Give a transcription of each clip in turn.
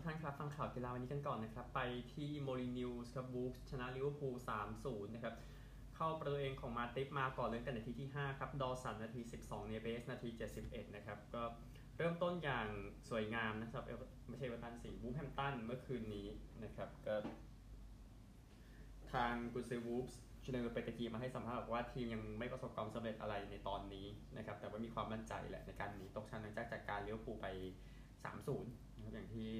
ทุกท่านครับ ฟังข่าวกีฬาวันนี้กันก่อนนะครับ ไปที่โมลินิวส์ครับบูฟชนะลิเวอร์พูล3-0 นะครับ เข้าประตูเองของมาติฟมาก่อนเลยกันนาทีที่ 5 ครับ ดอสันนาที 12 เนเบส นาที 71 นะครับ ก็เริ่มต้นอย่างสวยงามนะครับไม่ใช่เวตันสิบูฟแฮมตันเมื่อคืนนี้นะครับก็ทางกุนซือวูฟส์ชนเนอร์เปตะกีมาให้สัมภาษณ์บอกว่าทีมยังไม่ประสบความสำเร็จอะไรในตอนนี้นะครับแต่ว่ามีความมั่นใจแหละในการหนีตกชั้นหลังจากจากการเลี้ยวภูไป 3-0นะครับอย่างที่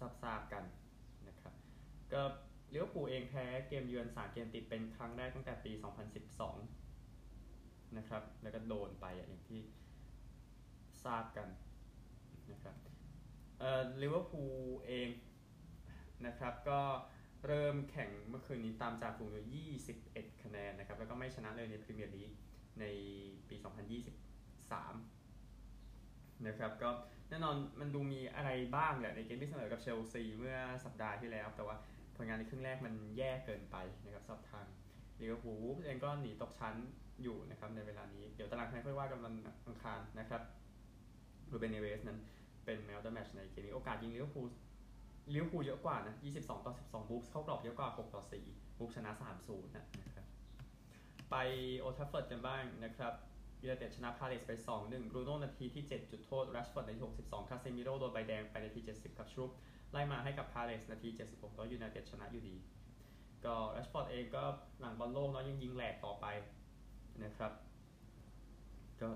ทราบๆกันนะครับก็เลี้ยวภูเองแพ้เกมเยือน3เกมติดเป็นครั้งแรกตั้งแต่ปี 2012 นะครับ แล้วก็โดนไปอย่างที่ทราบกันนะครับเอ่อลิเวอร์พูลเองนะครับก็เริ่มแข่งเมื่อคืนนี้ตามจากฝูงอยู่ 21 คะแนนนะครับ แล้วก็ไม่ชนะเลยในพรีเมียร์ลีกในปี 2023 นะครับก็ แน่นอนมันดูมีอะไรบ้างแหละในเกมที่เสมอกับเชลซีเมื่อสัปดาห์ที่แล้ว แต่ว่าผลงานในครึ่งแรกมันแย่เกินไปนะครับสับทางลิเวอร์พูลเองก็หนีตกชั้นอยู่นะครับในเวลานี้ เดี๋ยวตารางคะแนนค่อยว่ากันวันอังคารนะครับรูเบนเนเวสนั้นเป็นแมวเดอร์แมชในเกมนี้โอกาสยิงลิเวอร์พูลลิเวอร์พูลเยอะกว่านะ 22 ต่อ 12บุ๊กเข้ากรอบเยอะกว่า 6 ต่อ 4 วูล์ฟชนะ 3-0 นะครับ ไปโอลด์แทรฟฟอร์ดกันบ้างนะครับ ยูไนเต็ดชนะพาเลสไป 2-1บรูโน่นาทีที่ 7 จุดโทษรัชฟอร์ดนาที 62 คาเซมิโร่โดนใบแดงไปนาที 70กับชลุปป์ไล่มาให้กับพาเลสนาที 76แต่ยูไนเต็ดชนะอยู่ดี ก็รัชฟอร์ดเองก็หลังบอลโลกเนาะยังยิงแหลกต่อไปนะครับ ก็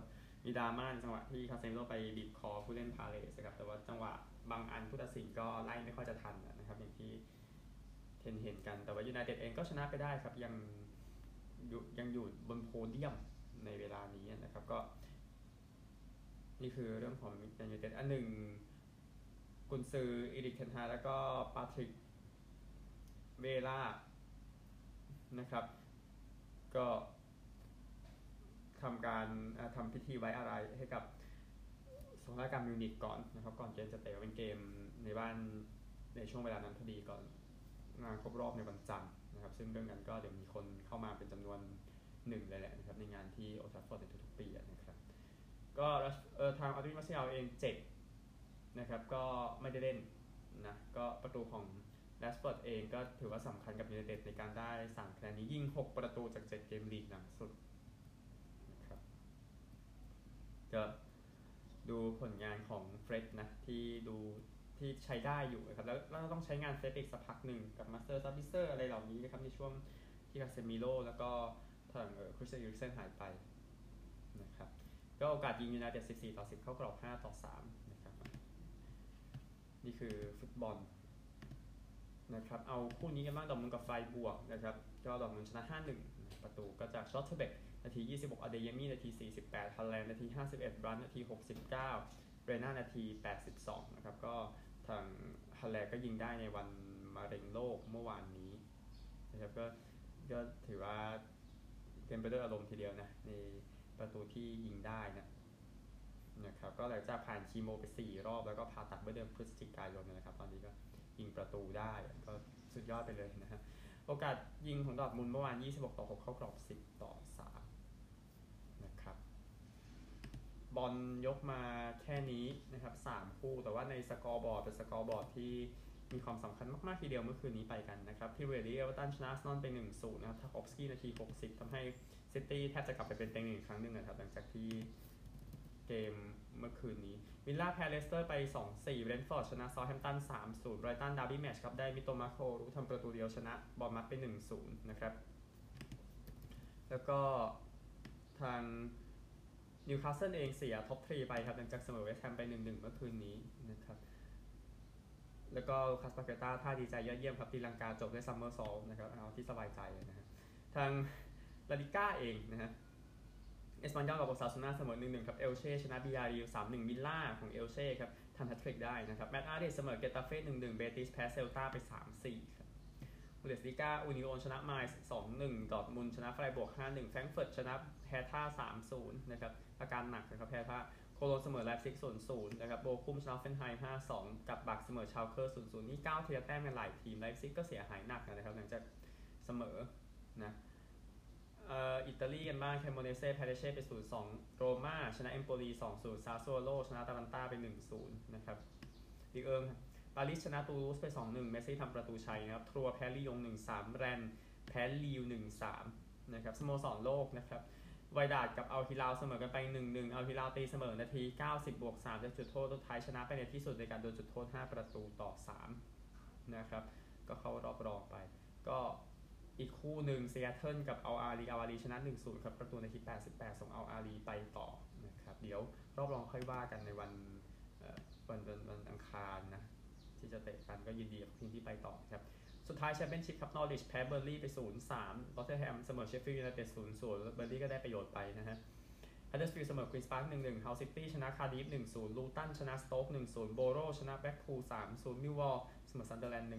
มีดราม่าจังหวะที่คาเซมิโร่ไปบีบคอผู้เล่นพาเลสครับแต่ว่าจังหวะบางอันผู้ตัดสินก็ไล่ไม่ค่อยจะทันนะครับอย่างที่เห็นเห็นกันแต่ว่ายูไนเต็ดเองก็ชนะไปได้ครับยังยังอยู่บนโพเดียม ในเวลานี้นะครับก็ นี่คือเรื่องของยูไนเต็ดอันหนึ่งกุนซืออีริกเทนฮากแล้วก็ปาทริกวิเอร่านะครับ ก็ทำการทำพิธีไว้อาลัยให้กับโศกนาฏกรรมมิวนิกก่อนนะครับก่อนเกมจะเตะเป็นเกมในบ้านในช่วงเวลานั้นพอดีก่อนงานครบรอบในวันจันทร์นะครับ ซึ่งเรื่องนั้นก็เดี๋ยวมีคนเข้ามาเป็นจำนวน หนึ่งเลยแหละนะครับในงานที่โอลด์แทรฟฟอร์ดในทุกๆปีนะครับก็เออทางอองโตนีมาร์กซิยาลเองเจ็บนะครับก็ไม่ได้เล่นนะก็ประตูของแรชฟอร์ดเองก็ถือว่าสำคัญกับยูไนเต็ดในการได้3คะแนนนี้ยิง 6 ประตูจาก 7 เกมลีกหลังสุดนะครับก็ดูผลงานของเฟร็ดนะที่ดูที่ใช้ได้อยู่นะครับแล้วเราต้องใช้งานเฟร็ดอีกสักพักหนึ่งกับมาร์เซลซาบิตเซอร์อะไรเหล่านี้นะครับในช่วงที่คาเซมิโร่แล้วก็ ทางคริสเตียนเอริกเซนหายไปนะครับก็โอกาสยิงยูไนเต็ด14 ต่อ 10 เข้ากรอบ 5 ต่อ 3 นะครับ นี่คือฟุตบอลนะครับ เอาคู่นี้กันบ้างดอกมุนกับไฟบวกนะครับ ก็ดอกมุนชนะ 5-1 ประตูก็จากชอตเทเบกนาที 26อเดยมี่นาที 48ฮัลแลนด์นาที 51บรันนาที 69 เรน่านาที 82 นะครับ ก็ทางฮัลแลนด์ก็ยิงได้ในวันมะเร็งโลกเมื่อวานนี้นะครับ ก็ก็ถือว่า ต็มไปด้วยอารมณ์ทีเดียวนะในประตูที่ยิงได้นะนะครับก็หลังจากผ่านคีโมไป 4 รอบแล้วก็ผ่าตัดเมื่อเดือนพฤศจิกายนนะครับ ตอนนี้ก็ยิงประตูได้ก็สุดยอดไปเลยนะฮะโอกาสยิงของดอร์ทมุนด์เมื่อวาน 26 ต่อ 6 เข้ากรอบ 10 ต่อ 3 นะครับ บอลยกมาแค่นี้นะครับ 3 คู่แต่ว่าใน scoreboard เป็น scoreboard ที่ มีความสำคัญมาก ๆ ทีเดียวเมื่อคืนนี้ไปกันนะครับที่เรดี้เอเวอร์ตันชนะนอนไป1-0นะครับทาร์คอฟสกี้นาที 60ทำให้ซิตี้แทบจะกลับไปเป็นเต็งอีกครั้งหนึ่งนะครับหลังจากที่เกมเมื่อคืนนี้วิลล่าแพ้เลสเตอร์ไป 2-4เบรนฟอร์ดชนะเซาแธมป์ตัน 3-0ไบรตัน derby match ครับได้มิโตมะคาโอรุทำประตูเดียวชนะบอร์นมัธไป1-0นะครับแล้วก็ทางนิวคาสเซิลเองเสีย top three ไปครับหลังจากเสมอเวสต์แฮมไป 1-1 เมื่อคืนนี้นะครับ แล้วก็ลูคัสปาเกต้าท่าดีใจยอดเยี่ยมครับตีลังกาจบด้วย somersault นะครับเอาที่สบายใจนะฮะทางลาลิก้าเองนะฮะเอสปันยอลกับโอซาซูน่าเสมอ1-1ครับเอลเช่ชนะบียาริว3-1มิลล่าของเอลเช่ครับทำแฮตทริกได้นะครับแมตต์อาร์เดสเสมอเกตาเฟ่1-1เบติสแพ้เซลตาไป3-4ครับบูเดสลิก้าอูนิโอนชนะไมส์2-1ดอร์ทมุนชนะไฟบวก5-1แฟรงก์เฟิร์ตชนะแฮท่า3-0นย์นะครับอาการหนักนะครับแฮท่า โคโลเสมอไลฟ์ซิก0-0นย์ศูนย์นะครับ โบคุมชนะเฟนไฮ5-2กับบักเสมอชาวเคอร์0-0นี่9เทียแต้มกันหลายทีมไลฟ์ซิกก็เสียหายหนักนะครับหลังจากเสมอนะอิตาลีกันบ้างเครโมเนเซ่แพ้เลชเช่ไป 0-2 โรม่าชนะเอมโปลี 2-0 ซาสซูโอโล ชนะอตาลันตาไป 1-0 นะครับลีกเอิงปารีสชนะตูลูสไป 2-1 เมสซี่ทำประตูชัยนะครับ ทรัวส์แพ้ลียง 1-3 แรน แพ้ลีลล์1-3 นะครับสโมสรโลกนะครับ ไวดาดกับอัลฮิลาลเสมอกันไป 1-1อัลฮิลาลตีเสมอนาที 90 บวก3จากจุดโทษสุดท้ายชนะไปในที่สุดในการโดนจุดโทษ 5 ประตูต่อ 3 นะครับ ก็เข้ารอบรองไป ก็อีกคู่หนึ่งซีแอตเทิลกับอัลอาห์ลีอัลอาห์ลีชนะ 1-0 ครับประตูนาที88 ส่งอัลอาห์ลีไปต่อนะครับ เดี๋ยวรอบรองค่อยว่ากันในวันวันวันวันอังคารนะที่จะเตะกันก็ยินดีกับทีมที่ไปต่อครับ สุดท้ายแชมเปี้ยนชิพครับนอริชแพ้เบิร์นลี่ย์ไป 0-3ร็อตเธอร์แฮมเสมอเชฟฟิลด์ยูไนเต็ด0-0เบิร์นลี่ย์ก็ได้ประโยชน์ไปนะฮะฮัตเดอร์สฟิลด์เสมอควีนส์พาร์ค1-1ฮัลล์ซิตี้ชนะคาร์ดิฟ1-0ลูตันชนะสโต๊ก1-0โบโรชนะแบล็คพูล3-0มิลวอลเสมอซันเดอร์แลนด์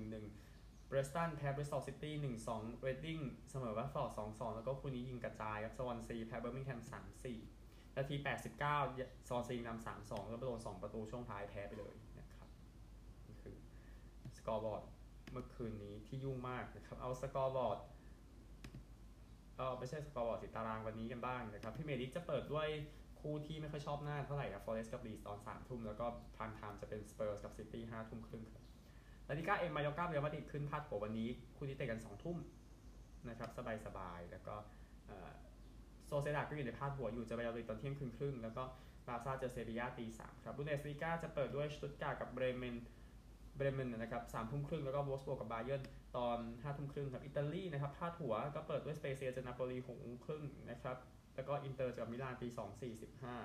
1-1เพรสตันแพ้บริสตอลซิตี้1-2เรดดิ้งเสมอวัตฟอร์ด2-2แล้วก็คู่นี้ยิงกระจายครับสวอนซีแพ้เบอร์มิงแฮม3-4นาที 89 สวอนซีนำ3-2แล้วไปโดน2ประตูช่วงท้ายแพ้ไปเลยนะครับนี่คือ scoreboard เมื่อคืนนี้ที่ยุ่งมากนะครับ เอา scoreboard เออไม่ใช่ scoreboard สิตารางวันนี้กันบ้างนะครับพรีเมียร์ลีกจะเปิดด้วยคู่ที่ไม่ค่อยชอบหน้าเท่าไหร่ครับฟอเรสต์กับลีดส์ตอน3ทุ่มแล้วก็ prime time จะเป็นสเปอร์สกับซิตี้5ทุ่มครึ่งครับลาลิก้าเอ็มมายอกาเรอัลมาดริดขึ้นพาดหัววันนี้ คู่ที่เตะกัน2ทุ่มนะครับสบายๆแล้วก็โซเซียดาดก็อยู่ในพาดหัวอยู่จะไปเอาเลยตอนเที่ยงคืนครึ่ง แล้วก็บาร์ซ่าเจอเซบียาตีสามครับบุนเดสลีกาจะเปิดด้วยสตุตการ์ตกับเบรเมน เบรเมนนะครับสามทุ่มครึ่งแล้วก็โวล์ฟสบวร์กกับบาเยร์นตอนห้าทุ่มครึ่งครับอิตาลีนะครับพาดหัวก็เปิดด้วยสเปเซียเจอนาโปลีหกโมงครึ่งนะครับแล้วก็อินเตอร์เจอกับมิลานตีสองสี่สิบห้า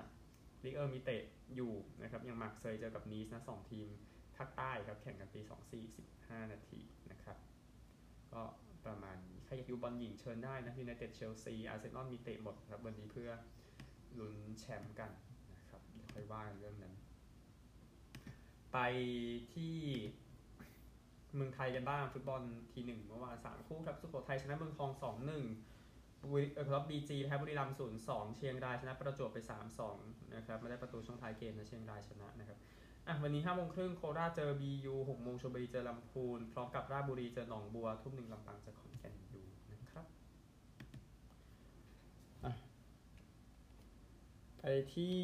ลีกเอิงมีเตะอยู่นะครับยังมาร์กเซย์เจอกับนีสนะสองทีมภาคใต้ครับแข่งกันตีสองสี่สิบห้านาทีนะครับก็ประมาณนี้ใครอยากดูบอลหญิงเชิญได้นะยูไนเต็ดเชลซีอาร์เซนอลมีเตะหมดครับวันนี้เพื่อลุ้นแชมป์กันนะครับค่อยว่ากันเรื่องนั้น ไปที่เมืองไทยกันบ้างฟุตบอลทีหนึ่งเมื่อวานสามคู่ครับสุโขทัยชนะเมืองทองสองหนึ่งบุรีเออครับบีจีแพ้บุรีรัมย์ศูนย์สองเชียงรายชนะประจวบไปสามสองนะครับไม่ได้ประตูช่วงท้ายเกมนะเชียงรายชนะนะครับอะวันนี้ห้าโมงครึ่งโคราชเจอบียูหกโมงชลบุรีเจอลำพูนพร้อมกับราชบุรีเจอหนองบัว ทุ่มหนึ่งลำปางเจอขอนแก่นยูนะครับอะไปที่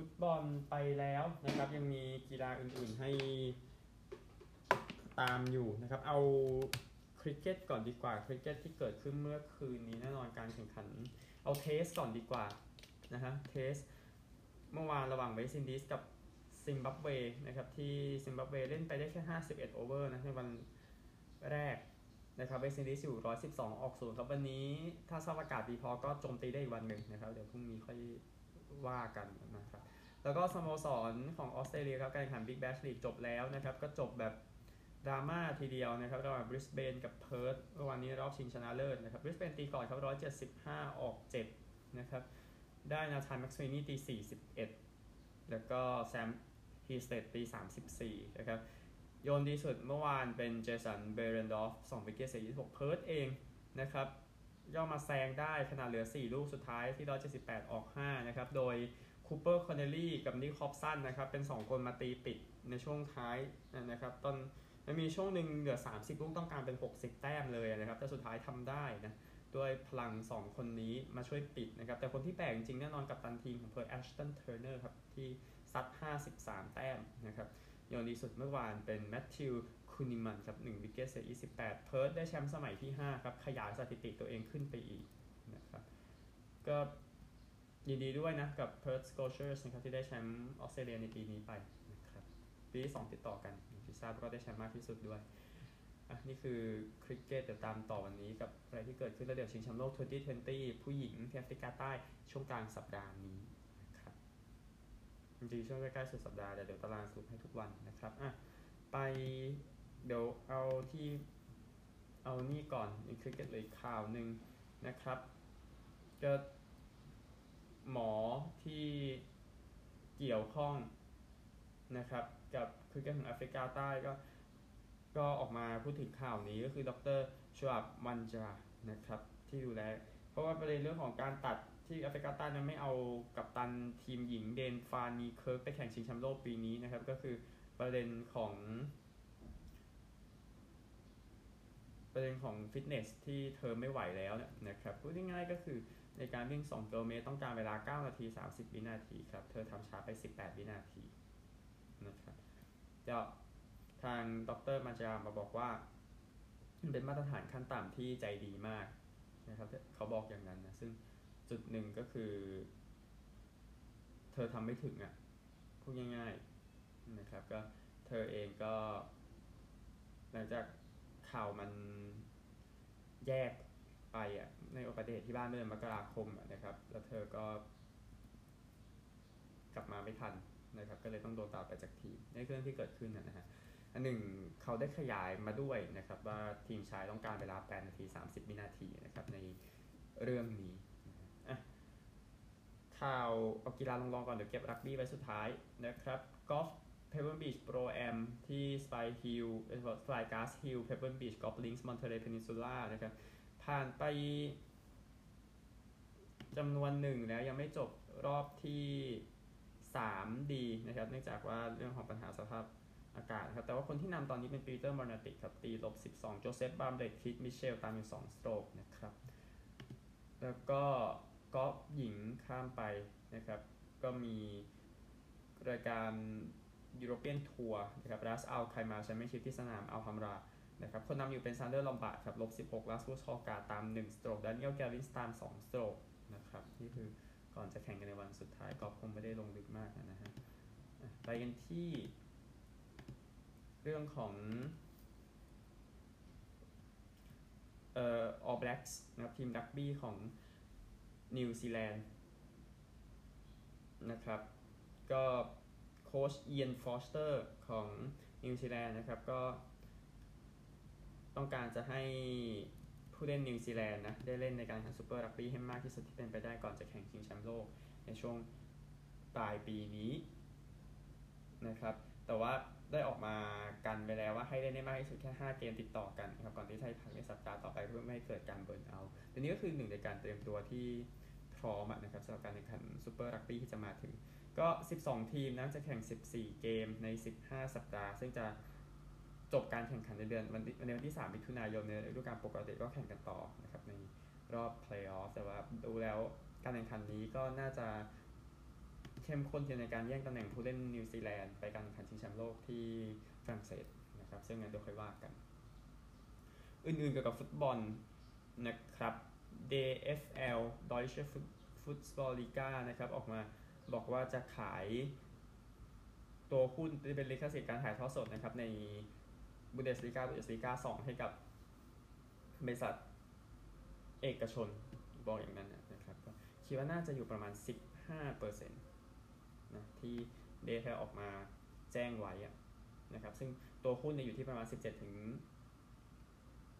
ฟุตบอลไปแล้วนะครับยังมีกีฬาอื่นๆให้ตามอยู่นะครับ เอาคริกเก็ตก่อนดีกว่าคริกเก็ตที่เกิดขึ้นเมื่อคืนนี้แน่นอนการแข่งขัน เอา Test ก่อนดีกว่านะฮะ Test เมื่อวานระหว่างเวสต์อินดีสกับซิมบับเวนะครับที่ซิมบับเวเล่นไปได้แค่ 51 over นะในวันแรกนะครับเวสต์อินดีสอยู่ 112 ออกศูนย์ครับวันนี้ถ้าสภาพอากาศดีพอก็โจมตีได้อีกวันหนึ่งนะครับ เดี๋ยวพรุ่งนี้ค่อย ว่ากันนะครับ แล้วก็สโมสรของออสเตรเลียครับการแข่งขันบิ๊กแบชลีกจบแล้วนะครับ ก็จบแบบดราม่าทีเดียวนะครับระหว่างบริสเบนกับเพิร์ธเมื่อวานนี้รอบชิงชนะเลิศนะครับบริสเบนตีก่อนครับ 175 ออก 7 นะครับ ได้นาธานแม็กซ์วีนี่ตี 41 แล้วก็แซมฮีสเตดตี 34 นะครับ โยนดีสุดเมื่อวานเป็นเจสันเบรนดอฟ2 wicket เสีย26 เพิร์ธเองนะครับ ก็มาแซงได้ขนาดเหลือ 4 ลูกสุดท้ายที่ 178 ออก 5 นะครับ โดยคูเปอร์คอนเนลลี่กับนิคฮอบสันนะครับ เป็น 2 คนมาตีปิดในช่วงท้ายนะครับต้นมันมีช่วงหนึ่งเหลือ 30 ลูกต้องการเป็น 60 แต้มเลยนะครับ แต่สุดท้ายทำได้นะ ด้วยพลัง 2 คนนี้มาช่วยปิดนะครับ แต่คนที่แบกจริงแน่นอนกัปตันทีมของเพิร์ธแอชตันเทอร์เนอร์ครับ ที่ซัด 53 แต้มนะครับโยนดีสุดเมื่อวานเป็นแมทธิว คูนีมันครับ1 wicket เสีย28 เพิร์ธได้แชมป์สมัยที่ 5 ครับ ขยายสถิติตัวเองขึ้นไปอีกนะครับก็ยินดีด้วยนะ กับเพิร์ดสโคเชอร์สนะครับที่ได้แชมป์ออสเตรเลียในปีนี้ไปนะครับปีที่ 2 ติดต่อกันพิซซ่าก็ได้แชมป์มากที่สุดด้วยอะนี่คือคริกเก็ตเดี๋ยวตามต่อวันนี้กับอะไรที่เกิดขึ้นแล้วเดี๋ยวชิงแชมป์โลก 2020 ผู้หญิงที่แอฟริกาใต้ช่วงกลางสัปดาห์นี้นะครับจริงๆช่วงใกล้ๆสุดสัปดาห์เดี๋ยวตารางสรุปให้ทุกวันนะครับอะไป เดี๋ยวเอาที่เอานี่ก่อนมีคริกเก็ตเลยข่าวหนึ่งนะครับก็หมอที่เกี่ยวข้องนะครับ กับคริกเก็ตของแอฟริกาใต้ก็ก็ออกมาพูดถึงข่าวนี้ก็คือดรชวับมันจานะครับ ที่ดูแล เพราะว่าประเด็นเรื่องของการตัดที่แอฟริกาใต้นั้นไม่เอากัปตันทีมหญิงเดนฟานนีเคิร์กไปแข่งชิงแชมป์โลกปีนี้นะครับ ก็คือประเด็นของ ประเด็นของฟิตเนสที่เธอไม่ไหวแล้วเนี่ยนะครับพูดง่ายๆก็คือในการวิ่ง2กิโลเมตรต้องการเวลา 9 นาที 30 วินาทีครับ เธอทำช้าไป 18 วินาทีนะครับจะางดรมาจามาบอกว่าเป็นมาตรฐานขั้นต่ำที่ใจดีมากนะครับเขาบอกอย่างนั้นนะ ซึ่งจุดหนึ่งก็คือ เธอทำไม่ถึงอะ่ะพูดง่ายๆนะครับก็เธอเองก็ หลังจาก ข่าวมันแยกไปอะในอุบัติเหตุที่บ้านเมื่อเดือนมกราคมนะครับ แล้วเธอก็ กลับมาไม่ทันนะครับ ก็เลยต้องโดนตัดไปจากทีมในเรื่องที่เกิดขึ้นนะฮะอันหนึ่งเขาได้ขยายมาด้วยนะครับ ว่าทีมชายต้องการเวลา 8 นาที 30 วินาทีนะครับในเรื่องนี้ข่าวเอากีฬารองๆก่อนเดี๋ยวเก็บรักบี้ไว้สุดท้ายนะครับกอล์ฟ เพบเบิลบีชโปรแอมที่สไปฮิลสไปกลาสฮิลเพบเบิลบีชกอล์ฟลิงส์มอนเทเรย์เพนินซูล่านะครับ ผ่านไปจำนวนหนึ่งแล้วยังไม่จบรอบที่3ดีนะครับ เนื่องจากว่าเรื่องของปัญหาสภาพอากาศครับ แต่ว่าคนที่นำตอนนี้เป็นปีเตอร์มอร์นาติกครับ ตีลบ 12 โจเซฟบรามเล็ตคีธมิตเชล ตามอยู่ 2 stroke นะครับ แล้วก็กอล์ฟหญิงข้ามไปนะครับ ก็มีรายการ ยูโรเปียนทัวร์นะครับรัสอัลไคมาแชมเปี้ยนชิพที่สนามอัลฮัมรานะครับคนนำอยู่เป็นซานเดอร์ลอมบาร์ดครับลบ16ลาสคูชอกาตาม 1 stroke ดานิเอลแกลินสตาม 2 strokeนะครับนี่คือก่อนจะแข่งกันในวันสุดท้ายกอล์ฟคงไม่ได้ลงลึกมากนะฮะไปกันที่เรื่องของเอ่อ All Blacks นะครับทีมรักบี้ของนิวซีแลนด์นะครับก็ โค้ชเอียนฟอสเตอร์ของนิวซีแลนด์นะครับ ก็ต้องการจะให้ผู้เล่นนิวซีแลนด์นะ ได้เล่นในการแข่งซูเปอร์รักบี้ให้มากที่สุดที่เป็นไปได้ก่อนจะแข่งชิงแชมป์โลก ในช่วงปลายปีนี้นะครับ แต่ว่าได้ออกมากันไปแล้วว่าให้เล่นได้มากที่สุดแค่ 5 เกมติดต่อกันนะครับก่อนที่จะพักในสัปดาห์ต่อไปเพื่อไม่ให้เกิดการ burnout อันนี้ก็คือหนึ่งในการเตรียมตัวที่พร้อมนะครับสำหรับการแข่งขันซูเปอร์รักบี้ที่จะมาถึง ก็ 12 ทีมนะจะแข่ง 14 เกมใน 15 สัปดาห์ ซึ่งจะจบการแข่งขันในเดือนวันในวันที่ 3 มิถุนายนในฤดูกาลปกติก็แข่งกันต่อนะครับในรอบเพลย์ออฟแต่ว่าดูแล้วการแข่งขันนี้ก็น่าจะเข้มข้นในการแย่งตำแหน่งผู้เล่นนิวซีแลนด์ไปการแข่งขันชิงแชมป์โลกที่ฝรั่งเศสนะครับ ซึ่งงั้นเดี๋ยวค่อยว่ากัน อื่นๆเกี่ยวกับฟุตบอลนะครับ DFL Deutsche Fußball Liga นะครับ ออกมา บอกว่าจะขายตัวหุ้นที่เป็นลิขสิทธิ์การถ่ายทอดสดนะครับในบูเดสลิกาบูเดสลิกา2ให้กับบริษัทเอกชนบอกอย่างนั้นนะครับคิดว่าน่าจะอยู่ประมาณ 15%นะที่เดทออกมาแจ้งไว้นะครับ ซึ่งตัวหุ้นเนี่ยอยู่ที่ประมาณ 17 ถึง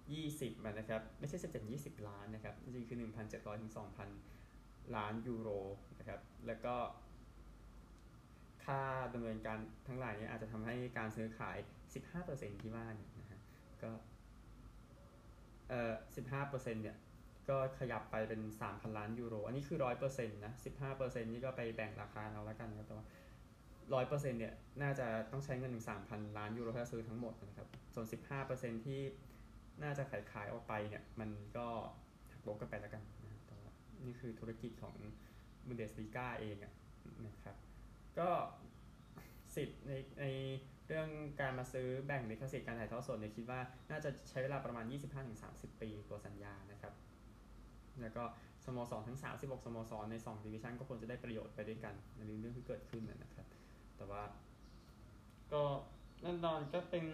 20มันนะครับ ไม่ใช่ 17 20 ล้านนะครับ จริงๆคือ 1,700 ถึง2,000 ล้านยูโรนะครับ แล้วก็ ค่าดำเนินการทั้งหลายนี้อาจจะทำให้การซื้อขาย 15%ที่ว่าเนี่ยนะฮะก็เอ่อ15%เนี่ยก็ขยับไปเป็น 3,000 ล้านยูโร อันนี้คือ 100%นะ 15%นี่ก็ไปแบ่งราคาเอาแล้วกันครับแต่ว่าร้อยเปอร์เซ็นต์เนี่ย น่าจะต้องใช้เงินถึงสามพันล้านยูโรเพื่อซื้อทั้งหมดนะครับ ส่วนสิบห้าเปอร์เซ็นต์ที่น่าจะขายขายออกไปเนี่ย มันก็หักลบกันไปแล้วกัน นี่คือธุรกิจของบุนเดสลีกาเองนะครับ ก็สิทธิ์ในในเรื่องการมาซื้อแบ่งลิขสิทธิ์การถ่ายทอดสดเนี่ยคิดว่าน่าจะใช้เวลาประมาณ 25-30 ปีตัวสัญญานะครับ แล้วก็สโมสรทั้ง 36 สโมสรใน 2 ดิวิชั่นก็ควรจะได้ประโยชน์ไปด้วยกันในเรื่องที่เกิดขึ้นนะครับ แต่ว่า ก็นั่นตอนก็เป็น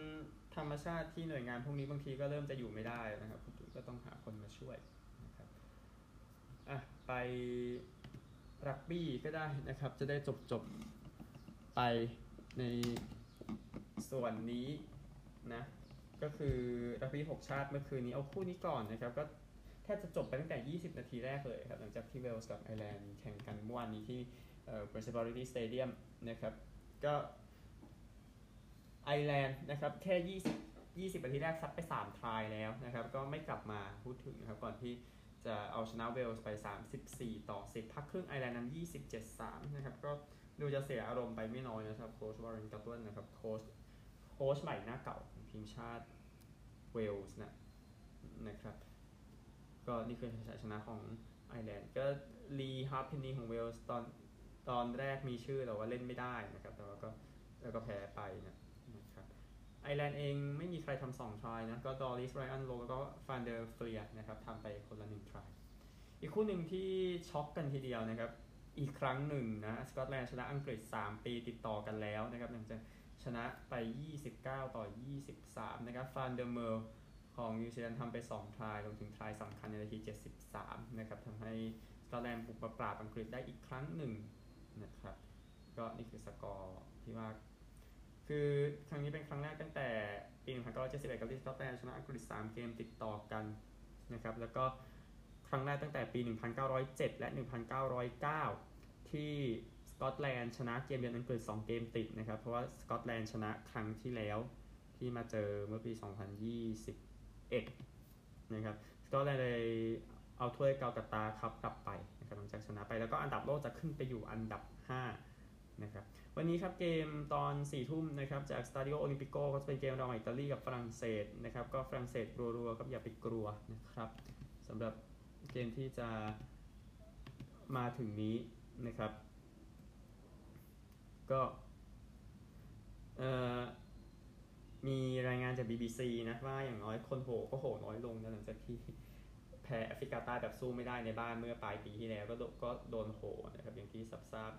ธรรมชาติที่หน่วยงานพวกนี้บางทีก็เริ่มจะอยู่ไม่ได้นะครับก็ต้องหาคนมาช่วย ไปรักบี้ก็ได้นะครับ จะได้จบจบไปในส่วนนี้นะก็คือรักบี้6ชาติเมื่อคืนนี้เอาคู่นี้ก่อนนะครับ ก็แทบจะจบไปตั้งแต่ 20 นาทีแรกเลยครับ หลังจากที่เวลส์กับไอร์แลนด์แข่งกันเมื่อวานนี้ที่เอ่อ Principality Stadium นะครับก็ไอร์แลนด์นะครับแค่ 20 20 นาทีแรกซัดไป 3 try แล้วนะครับ ก็ไม่กลับมาพูดถึงนะครับก่อนที่ จะเอาชนะเวลส์ไป 34 ต่อ 10 พักครึ่งไอร์แลนด์นำ27-3 นะครับ ก็ดูจะเสียอารมณ์ไปไม่น้อยนะครับโค้ชวอร์เรนแกตแลนด์นะครับโค้ชโค้ชใหม่หน้าเก่าทีมชาติเวลส์นะนะครับ ก็นี่คือชัยชนะของไอร์แลนด์ก็ลีฮาล์ฟเพนนีของเวลส์ตอนตอนแรกมีชื่อแต่ว่าเล่นไม่ได้นะครับ แต่ว่าก็แล้วก็แพ้ไปนะ ไอร์แลนด์เองไม่มีใครทำสอง try นะ ก็ดอริสไรอันโลแล้วก็ฟานเดอร์เฟลียนะครับทำไปคนละหนึ่ง try อีกคู่หนึ่งที่ช็อกกันทีเดียวนะครับ อีกครั้งหนึ่งนะสกอตแลนด์ชนะอังกฤษ 3 ปีติดต่อกันแล้วนะครับหลังจากชนะไป 29 ต่อ 23 นะครับฟานเดอร์เมอร์ของนิวซีแลนด์ทำไป 2 try รวมถึง try สำคัญในนาที 73 นะครับทำให้สกอตแลนด์บุกมาปราบอังกฤษได้อีกครั้งหนึ่งนะครับ ก็นี่คือสกอร์ที่ว่า คือครั้งนี้เป็นครั้งแรกตั้งแต่ปี 1971 กับที่สกอตแลนด์ชนะอังกฤษ 3 เกมติดต่อกันนะครับ แล้วก็ครั้งแรกตั้งแต่ปี 1907 และ 1909 ที่สกอตแลนด์ชนะเกมเยือนอังกฤษ 2 เกมติดนะครับ เพราะว่าสกอตแลนด์ชนะครั้งที่แล้วที่มาเจอเมื่อปี 2021 นะครับ สกอตแลนด์เลยเอาถ้วยเกาตาตาครับกลับไปนะครับหลังจากชนะไปแล้วก็อันดับโลกจะขึ้นไปอยู่อันดับ 5 นะครับวันนี้ครับเกมตอน4ี่ทุ่มนะครับจากสตาดิโอโอลิมปิโกก็จะเป็นเกมระหว่างอิตาลีกับฝรั่งเศสนะครับก็ฝรั่งเศสรัวๆก็อย่าไปกลัวนะครับสำหรับเกมที่จะมาถึงนี้นะครับ ก็มีรายงานจาก BBC นะว่าอย่างน้อยคนโหก็โหน้อยลงนะหลังจากที่แพ้แอฟริกาใต้แบบสู้ไม่ได้ในบ้านเมื่อปลายปีที่แล้วก็ก็โดนโหนะครับอย่างที่ทราบ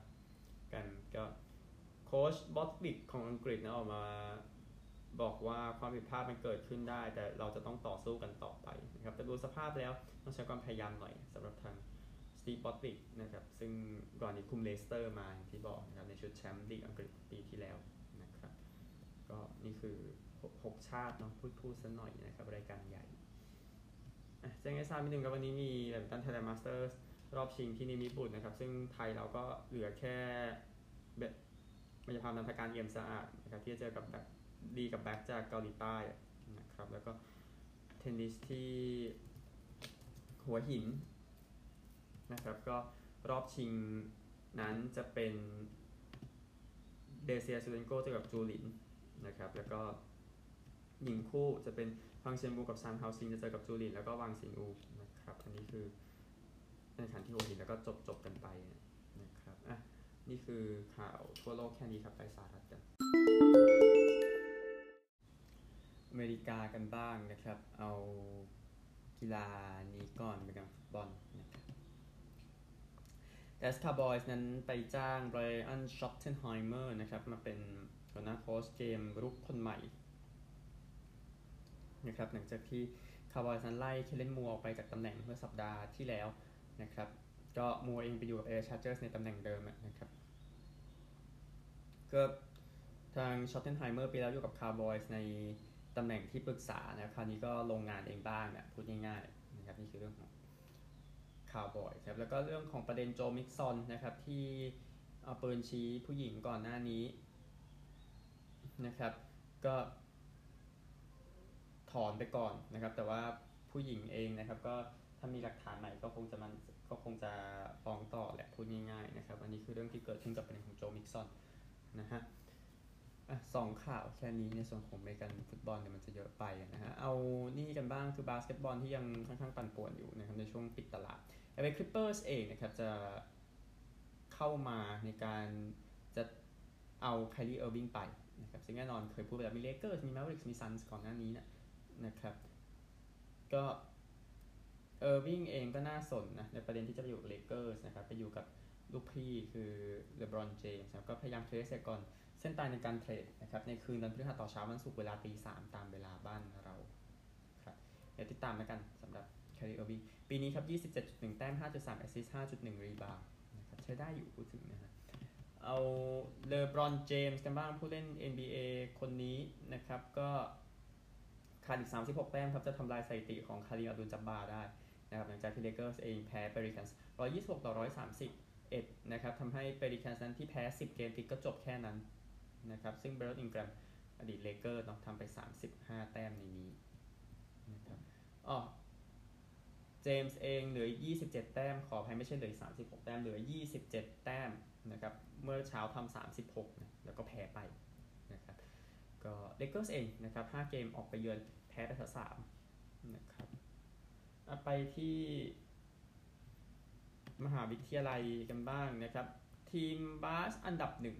กันก็โค้ชบอสบิกของอังกฤษนะออกมาบอกว่าความผิดพลาดมันเกิดขึ้นได้ แต่เราจะต้องต่อสู้กันต่อไปนะครับแต่ดูสภาพแล้วต้องใช้ความพยายามหน่อยสำหรับทางสตีฟบอร์ธวิกนะครับซึ่งก่อนนี้คุมเลสเตอร์มาอย่างที่บอกนะครับในชุดแชมป์ลีกอังกฤษปีที่แล้วนะครับก็นี่คือ 6 ชาติเนาะพูดพูดสักหน่อยนะครับรายการใหญ่แจ้งให้ทราบนิดนึงครับวันนี้มีแบดมินตันไทยแลนด์มาสเตอร์ รอบชิงที่นิมิบุตรนะครับ ซึ่งไทยเราก็เหลือแค่เบญญาภานันทน์กาญจน์เอี่ยมสะอาดนะครับที่จะเจอกับแบ็คดีกับแบ็คจากเกาหลีใต้นะครับ แล้วก็เทนนิสที่หัวหินนะครับ ก็รอบชิงนั้นจะเป็น Lesia Tsurenko เจอกับ Zhu Lin นะครับ แล้วก็หญิงคู่จะเป็น Fang-Hsien Wu กับ Chan Hao-ching จะเจอกับ Zhu Lin แล้วก็ Wang Xinyu นะครับ อันนี้คือ แข่งขันที่หัวหินแล้วก็จบจบกันไปนะครับอะนี่คือข่าวทั่วโลกแค่นี้ครับไปสหรัฐกันอเมริกากันบ้างนะครับ เอากีฬานี้ก่อนเป็นการฟุตบอลนะครับ Dallas Cowboys นั้นไปจ้าง Brian Schottenheimer นะครับ มาเป็นหัวหน้าโค้ชเกมรุกคนใหม่นะครับหลังจากที่คาร์บอยส์นั้นไล่ Kellen Moore ออกไปจากตำแหน่งเมื่อสัปดาห์ที่แล้ว นะครับ ก็ Moore เองไปอยู่กับ LA Chargers ในตำแหน่งเดิมนะครับก็ทาง Schottenheimer ไปแล้วอยู่กับคาร์บอยส์ในตำแหน่งที่ปรึกษานะคราวนี้ก็ลงงานเองบ้างนะพูดง่ายๆนะครับนี่คือเรื่องของคาร์บอยส์ครับแล้วก็เรื่องของประเด็น Joe Mixon นะครับที่เอาปืนชี้ผู้หญิงก่อนหน้านี้นะครับก็ถอนไปก่อนนะครับ แต่ว่าผู้หญิงเองนะครับก็ ถ้ามีหลักฐานใหม่ก็คงจะมันก็คงจะฟ้องต่อแหละพูดง่ายๆนะครับ อันนี้คือเรื่องที่เกิดขึ้นกับประเด็นของ Joe Mixon นะฮะสองข่าวแค่นี้ในส่วนของเมกันฟุตบอลเนี่ยมันจะเยอะไปนะฮะ เอานี่กันบ้างคือบาสเกตบอลที่ยังค่อนข้างปั่นป่วนอยู่นะครับในช่วงปิดตลาด LA Clippers เองนะครับจะเข้ามาในการจะเอา Kyrie Irving ไปนะครับซึ่งแน่นอนเคยพูดไปแล้วมีเลเกอร์มี Mavericks มี Suns ก่อนหน้านี้นะนะครับ ก็ Irving เองก็น่าสนนะในประเด็นที่จะไปอยู่เลเกอร์สนะครับไปอยู่กับลูกพี่คือ LeBron James ก็พยายาม trade เสร็จก่อนเส้นตายในการ trade นะครับในคืนวันพฤหัสต่อเช้าวันศุกร์เวลาตีสามตามเวลาบ้านเราครับเดี๋ยวติดตามแล้วกันสำหรับ Kyrie Irving ปีนี้ครับ 27.1 แต้ม 5.3 assist 5.1 rebound นะครับใช้ได้อยู่พูดถึงนะฮะเอา LeBron James กันบ้างผู้เล่น NBA คนนี้นะครับก็ขาดอีก 36 แต้มครับจะทำลายสถิติของ Kareem Abdul-Jabbar ได้ นะครับหลังจากที่เลเกอร์สเองแพ้ Pelicans 126 ต่อ 131 นะครับทำให้ Pelicans นั้นที่แพ้ 10 เกมติดก็จบแค่นั้นนะครับซึ่ง Brandon Ingram อดีตเลเกอร์เนาะทำไป 35 แต้มในนี้นะครับอ๋อ James เองเหลือ 27 แต้ม ขออภัยไม่ใช่เหลือ 36 แต้ม เหลือ 27 แต้มนะครับ เมื่อเช้าทำ36นะแล้วก็แพ้ไปนะครับ ก็เลเกอร์สเองนะครับ 5 เกมออกไปเยือนแพ้ไปทั้ง3นะ ไปที่มหาวิทยาลัยกันบ้างนะครับ ทีมบาสอันดับหนึ่ง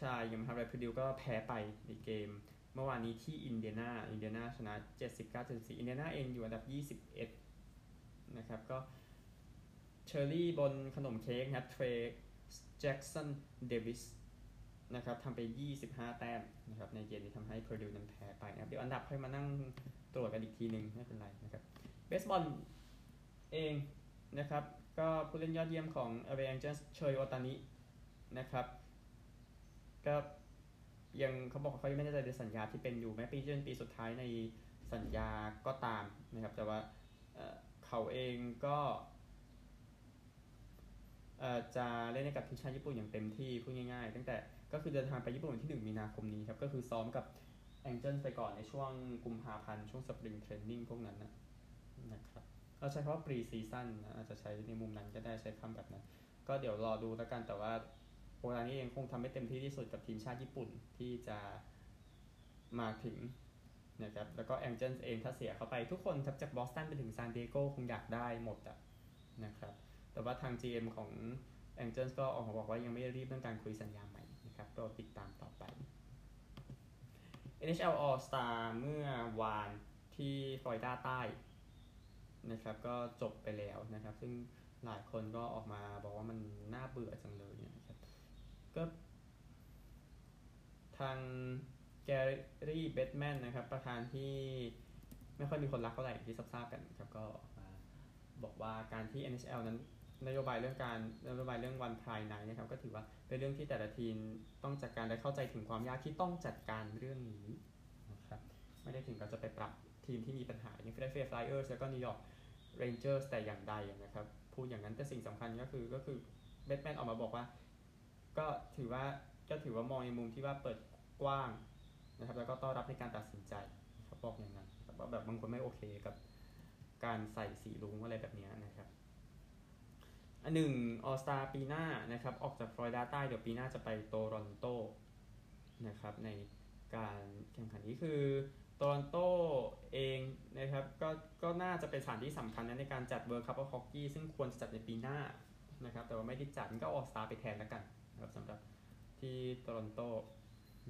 ชายอย่างมหาวิทยาลัยพดิวก็แพ้ไปในเกม เมื่อวานนี้ที่อินเดียนาอินเดียนาชนะ 79 74 อินเดียนาเองอยู่อันดับ 21 นะครับก็เชอร์รี่บนขนมเค้กนะครับ Trayce Jackson-Davis นะครับทำไป 25 แต้มนะครับในเกมนี้ทำให้ Purdue นั้นแพ้ไปนะครับเดี๋ยวอันดับค่อยมานั่งตรวจกันอีกทีหนึ่งไม่เป็นไรนะครับ เบสบอลเองนะครับ ก็ผู้เล่นยอดเยี่ยมของ LA Angels Shohei Ohtani นะครับ ก็ยังเขาบอกเขายังไม่ได้ใจในสัญญาที่เป็นอยู่แม้ปีจนปีสุดท้ายในสัญญาก็ตามนะครับ แต่ว่าเขาเองก็จะเล่นในกับทีมชาติญี่ปุ่นอย่างเต็มที่พูดง่ายๆ ตั้งแต่ก็คือเดินทางไปญี่ปุ่นวันที่ 1 มีนาคมนี้ครับ ก็คือซ้อมกับ Angels ไปก่อนในช่วงกุมภาพันธ์ช่วง spring training พวกนั้นนะ นะครับเราใช้คำว่า preseason นะอาจจะใช้ในมุมนั้นก็ได้ใช้คำแบบนั้น ก็เดี๋ยวรอดูแล้วกันแต่ว่า Ohtani เองคงทำให้เต็มที่ที่สุดกับทีมชาติญี่ปุ่นที่จะมาถึงนะครับแล้วก็แองเจิลเองถ้าเสียเข้าไปทุกคนจากบอสตันไปถึงซานดิเอโกคงอยากได้หมดอะนะครับแต่ว่าทาง GM ของ a n g e l s ก็ออกมาบอกว่ายังไม่รีบเรื่องการคุยสัญญาใหม่นะครับรอติดตามต่อไป NHL All Star เมื่อวานที่ฟลอริดาใต้ นะครับก็จบไปแล้วนะครับ ซึ่งหลายคนก็ออกมาบอกว่ามันน่าเบื่อจังเลยนะครับก็ทาง Gary Bettman นะครับ ประธานที่ไม่ค่อยมีคนรักเท่าไหร่ที่ทราบกันครับก็มาบอกว่าการที่ NHL นั้นนโยบายเรื่องการนโยบายเรื่องวัน Pride Night นะครับ ก็ถือว่าเป็นเรื่องที่แต่ละทีมต้องจัดการและเข้าใจถึงความยากที่ต้องจัดการเรื่องนี้นะครับไม่ได้ถึงกับจะไปปรับ ทีมที่มีปัญหาอย่าง Philadelphia Flyers แล้วก็ New York Rangers แต่อย่างใดนะครับ พูดอย่างนั้นแต่สิ่งสำคัญก็คือก็คือ Bettman ออกมาบอกว่า ก็ถือว่าก็ถือว่ามองในมุมที่ว่าเปิดกว้างนะครับ แล้วก็ต้อนรับในการตัดสินใจเขาบบอกอย่างนั้นว่าแบบบางคนไม่โอเคกับการใส่สีรุ้งอะไรแบบนี้นะครับอันหนึ่ง All-Star ปีหน้านะครับ ออกจากฟลอริดาใต้เดี๋ยวปีหน้าจะไปโตรอนโตนะครับในการแข่งขันนี้คือโตรอนโตเองนะครับก็ก็ น่าจะเป็นสถานที่สำคัญนะในการจัด World Cup ฮอกกี้ซึ่งควรจะจัดในปีหน้านะครับ แต่ว่าไม่ได้จัดก็ All-Star ไปแทนแล้วกันนะครับสำหรับที่โตรอนโต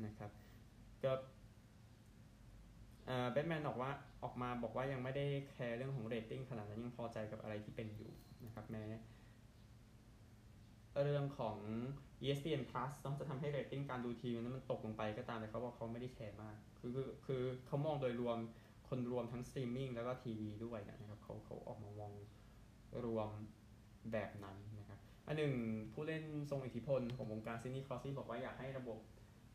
นะครับก็ Bettman บอกว่าออกมาบอกว่ายังไม่ได้ care เรื่องของเรตติ้งขนาดนั้นยังพอใจกับอะไรที่เป็นอยู่นะครับแม้เรื่องของ ESPN Plus ต้องจะทำให้เรตติ้งการดูทีวีนั้นมันตกลงไปก็ตามแต่เขาบอกเขาไม่ได้ care มาก คือคือคือเขามองโดยรวม คนรวมทั้งสตรีมมิ่งแล้วก็ทีวีด้วยนะครับเขาเขาออกมามองรวมแบบนั้นนะครับอันหนึ่งผู้เล่นทรงอิทธิพลของวงการ Sidney Crosby บอกว่าอยากให้ระบบ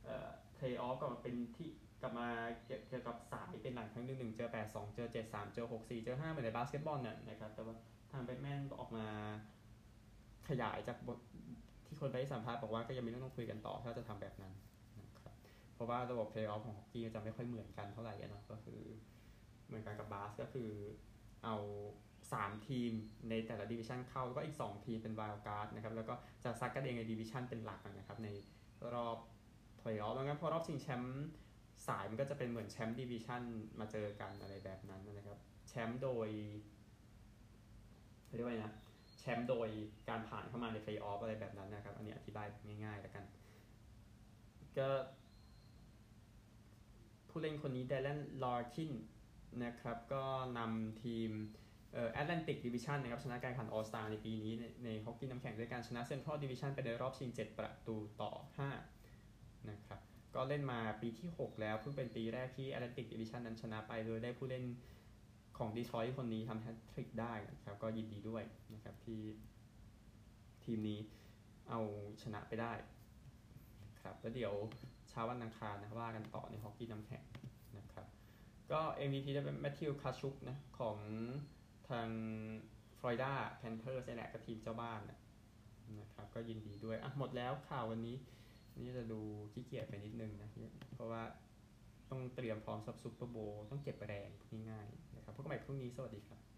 เอ่อเพลย์ออฟกลับมาเป็นที่กลับมาเกี่ยวกับสายเป็นหลังครั้งหนึ่งหนึ่งเจอแปดสองเจอเจ็ดสามเจอหกสี่เจอห้าเหมือนในบาสเกตบอลน่ะนะครับแต่ว่าทาง Bettman ออกมาขยายจากบทที่คนไปสัมภาษณ์บอกว่าก็ยังมีเรื่องต้องคุยกันต่อถ้าจะทำแบบนั้นนะครับเพราะว่าระบบเพลย์ออฟของฮอกกี้จะไม่ค่อยเหมือนกันเท่าไหร่นะก็คือ เหมือนกันกับบาสก็คือเอา 3 ทีมในแต่ละดิวิชันเข้าแล้วก็อีก 2 ทีมเป็น wild card นะครับแล้วก็จะซัดกันเองในดิวิชันเป็นหลักนะครับในรอบเพลย์ออฟแล้วงั้นพอรอบชิงแชมป์สายมันก็จะเป็นเหมือนแชมป์ดิวิชันมาเจอกันอะไรแบบนั้นนะครับแชมป์โดยเรียกว่าไงนะแชมป์โดยการผ่านเข้ามาในเพลย์ออฟอะไรแบบนั้นนะครับ อันนี้อธิบายง่ายๆแล้วกัน ก็ผู้เล่นคนนี้ดีแลนลาร์คิน นะครับก็นำทีมเอ่อแอตแลนติกดิวิชันนะครับชนะการแข่งขันออลสตาร์ในปีนี้ ในฮอกกี้น้ำแข็งด้วยการชนะเซ็นทรัลดิวิชันไปในรอบชิง 7 ประตูต่อ 5 นะครับก็เล่นมาปีที่ 6 แล้วเพิ่งเป็นปีแรกที่แอตแลนติกดิวิชันนั้นชนะไปโดยได้ผู้เล่นของดีทรอยต์คนนี้ทำแฮตทริกได้นะครับก็ยินดีด้วยนะครับที่ทีมนี้เอาชนะไปได้ครับแล้วเดี๋ยวเช้าวันอังคารนะว่ากันต่อในฮอกกี้น้ำแข็ง ก็ MVP จะเป็นแมทธิวคาชุกนะของทางฟลอริดาแพนเทอร์สแหละกับทีมเจ้าบ้านนะครับก็ยินดีด้วยอะหมดแล้วข่าววันนี้ นี่จะดูขี้เกียจไปนิดนึงนะ เพราะว่าต้องเตรียมพร้อมซับซุปเปอร์โบต้องเก็บแรงง่ายๆนะครับพบกันใหม่พรุ่งนี้สวัสดีครับ